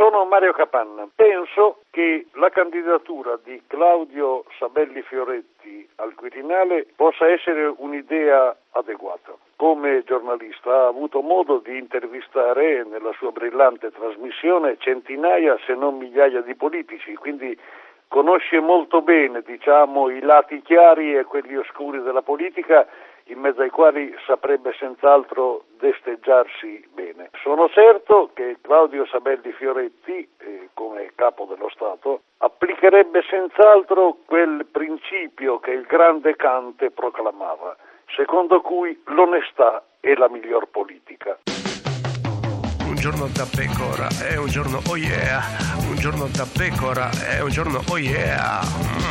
sono Mario Capanna. Penso che la candidatura di Claudio Sabelli Fioretti al Quirinale possa essere un'idea adeguata. Come giornalista ha avuto modo di intervistare nella sua brillante trasmissione centinaia se non migliaia di politici, quindi conosce molto bene diciamo, i lati chiari e quelli oscuri della politica in mezzo ai quali saprebbe senz'altro desteggiarsi. Sono certo che Claudio Sabelli Fioretti, eh, come capo dello Stato, applicherebbe senz'altro quel principio che il grande Kant proclamava, secondo cui l'onestà è la miglior politica. Un giorno da pecora è un giorno oh yeah, un giorno da pecora è un giorno oh yeah. Mm.